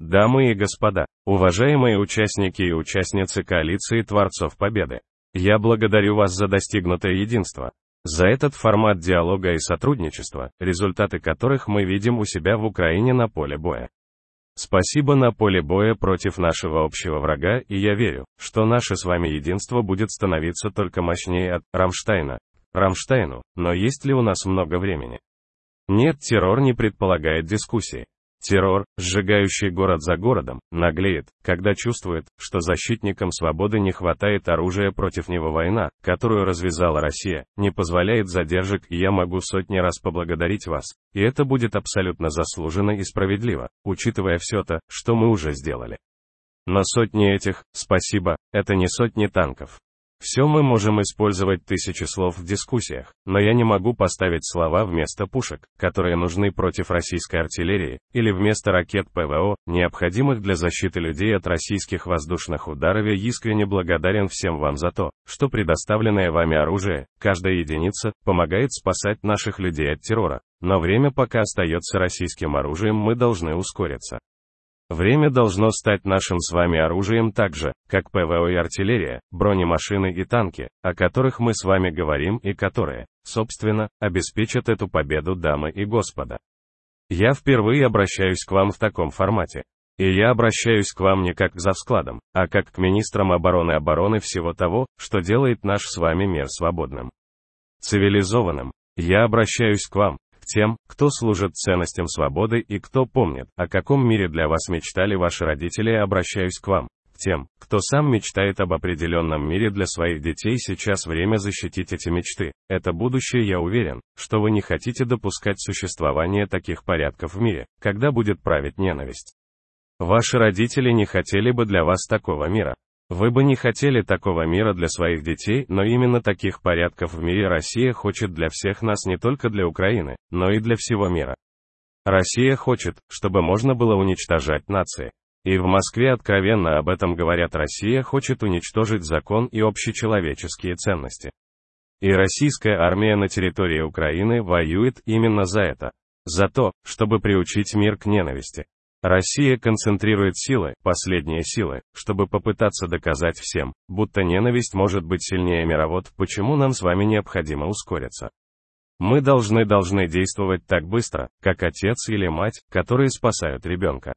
Дамы и господа, уважаемые участники и участницы коалиции Творцов Победы, я благодарю вас за достигнутое единство, за этот формат диалога и сотрудничества, результаты которых мы видим у себя в Украине на поле боя. Спасибо на поле боя против нашего общего врага, и я верю, что наше с вами единство будет становиться только мощнее от Рамштайна. Рамштайну, но есть ли у нас много времени? Нет, террор не предполагает дискуссии. Террор, сжигающий город за городом, наглеет, когда чувствует, что защитникам свободы не хватает оружия против него война, которую развязала Россия, не позволяет задержек и я могу сотни раз поблагодарить вас, и это будет абсолютно заслуженно и справедливо, учитывая все то, что мы уже сделали. Но сотни этих, спасибо, это не сотни танков. Все мы можем использовать тысячи слов в дискуссиях, но я не могу поставить слова вместо пушек, которые нужны против российской артиллерии, или вместо ракет ПВО, необходимых для защиты людей от российских воздушных ударов. Я искренне благодарен всем вам за то, что предоставленное вами оружие, каждая единица, помогает спасать наших людей от террора. Но время пока остается российским оружием, мы должны ускориться. Время должно стать нашим с вами оружием так же, как ПВО и артиллерия, бронемашины и танки, о которых мы с вами говорим и которые, собственно, обеспечат эту победу, дамы и господа. Я впервые обращаюсь к вам в таком формате. И я обращаюсь к вам не как к завскладам, а как к министрам обороны обороны всего того, что делает наш с вами мир свободным. Цивилизованным. Я обращаюсь к вам, тем, кто служит ценностям свободы и кто помнит, о каком мире для вас мечтали ваши родители, обращаюсь к вам, к тем, кто сам мечтает об определенном мире для своих детей, сейчас время защитить эти мечты. Это будущее, я уверен, что вы не хотите допускать существование таких порядков в мире, когда будет править ненависть. Ваши родители не хотели бы для вас такого мира. Вы бы не хотели такого мира для своих детей, но именно таких порядков в мире Россия хочет для всех нас не только для Украины, но и для всего мира. Россия хочет, чтобы можно было уничтожать нации. И в Москве откровенно об этом говорят Россия хочет уничтожить закон и общечеловеческие ценности. И российская армия на территории Украины воюет именно за это. За то, чтобы приучить мир к ненависти. Россия концентрирует силы, последние силы, чтобы попытаться доказать всем, будто ненависть может быть сильнее мировод, почему нам с вами необходимо ускориться. Мы должны должны действовать так быстро, как отец или мать, которые спасают ребенка.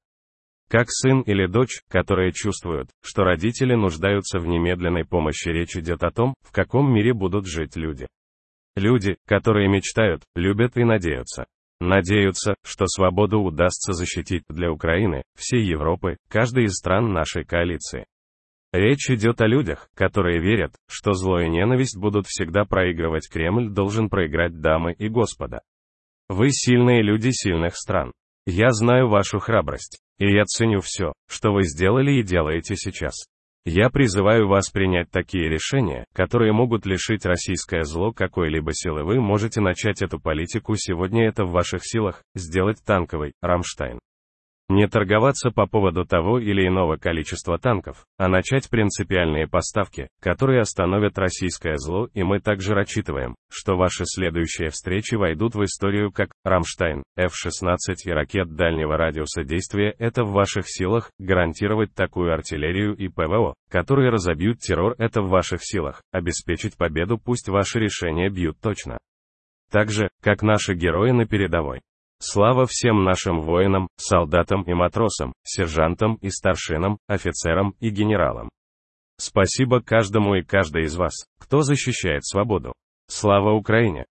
Как сын или дочь, которые чувствуют, что родители нуждаются в немедленной помощи. Речь идет о том, в каком мире будут жить люди. Люди, которые мечтают, любят и надеются. Надеются, что свободу удастся защитить для Украины, всей Европы, каждой из стран нашей коалиции. Речь идет о людях, которые верят, что зло и ненависть будут всегда проигрывать Кремль должен проиграть дамы и господа. Вы сильные люди сильных стран. Я знаю вашу храбрость, и я ценю все, что вы сделали и делаете сейчас. Я призываю вас принять такие решения, которые могут лишить российское зло какой-либо силы. Вы можете начать эту политику сегодня это в ваших силах, сделать танковый, Рамштайн. Не торговаться по поводу того или иного количества танков, а начать принципиальные поставки, которые остановят российское зло, и мы также рассчитываем, что ваши следующие встречи войдут в историю как «Рамштайн», F-16 и ракет дальнего радиуса действия. Это в ваших силах, гарантировать такую артиллерию и ПВО, которые разобьют террор. Это в ваших силах, обеспечить победу пусть ваши решения бьют точно. Так же, как наши герои на передовой. Слава всем нашим воинам, солдатам и матросам, сержантам и старшинам, офицерам и генералам. Спасибо каждому и каждой из вас, кто защищает свободу. Слава Украине!